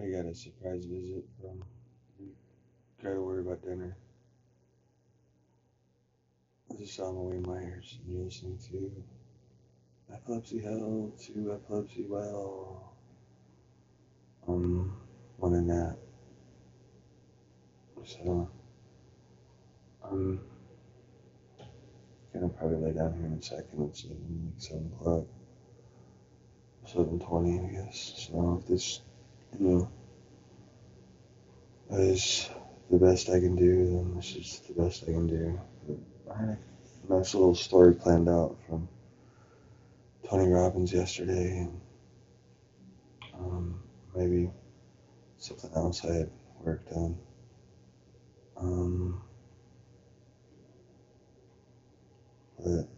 I got a surprise visit from. Gotta worry about dinner. This is Wayne Myers, and you're listening to Epilepsy Hell to Epilepsy Well. Um, on a nap. So, I'm gonna probably lay down here in a second. It's like 7 o'clock. 7.20, I guess. So, if this, you know, is the best I can do, then this is the best I can do. I had a nice little story planned out from Tony Robbins yesterday, and um, maybe something else I had worked on. Um, but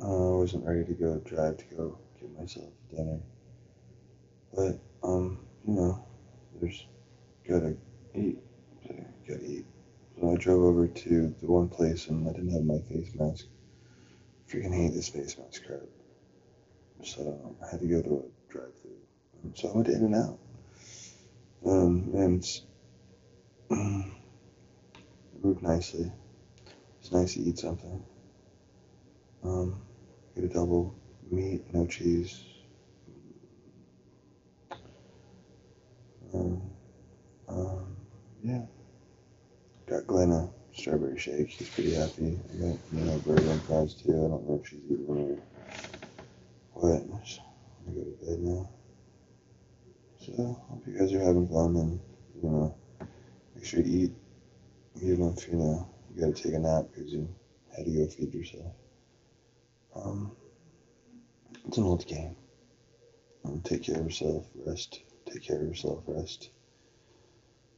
uh, I wasn't ready to go drive to go get myself dinner. But um, you know, there's gotta eat. Gotta eat. So I drove over to the one place and I didn't have my face mask. Freaking hate this face mask crap. So I had to go to a drive through. So I went in and out. Um, and it's moved nicely. It's nice to eat something. Um, get a double meat, no cheese. Um, um, yeah. A strawberry shake. She's pretty happy. I got, you know, and fries too. I don't know if she's eating or what. I'm gonna go to bed now. So, hope you guys are having fun and, you know, make sure you eat. Even if, you know, you gotta take a nap because you had to go feed yourself. Um, it's an old game. Um, take care of yourself, rest. Take care of yourself, rest.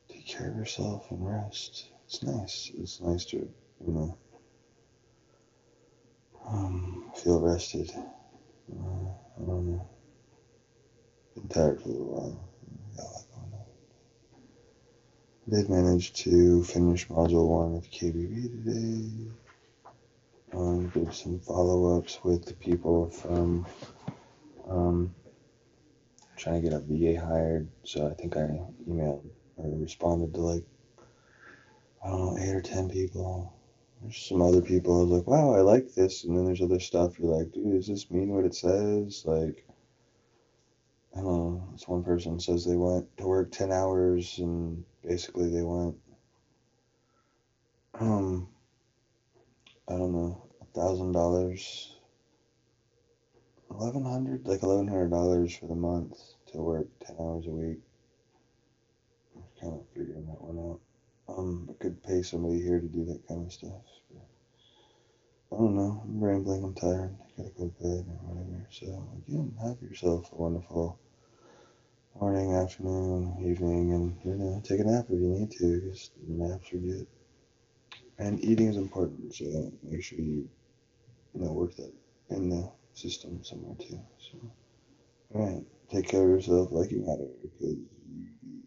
Take care of yourself and rest. It's nice. It's nice to, you know, um, feel rested. Uh, I don't know. Been tired for a little while. I did manage to finish module one of KBB today. Um, did some follow ups with the people from um, trying to get a VA hired. So I think I emailed or responded to like, I don't know, eight or 10 people. There's some other people. I was like, wow, I like this. And then there's other stuff. You're like, dude, does this mean what it says? Like, I don't know. This one person says they went to work 10 hours and basically they went, um, I don't know, a thousand dollars, eleven hundred, like eleven hundred dollars for the month to work 10 hours a week. I'm kind of figuring that one out. Um, I could pay somebody here to do that kind of stuff. I don't know. I'm rambling. I'm tired. I gotta go to bed or whatever. So again, have yourself a wonderful morning, afternoon, evening, and you know, take a nap if you need to. Because naps are good. And eating is important. So make sure you, you know, work that in the system somewhere too. So, all right. Take care of yourself like you matter because you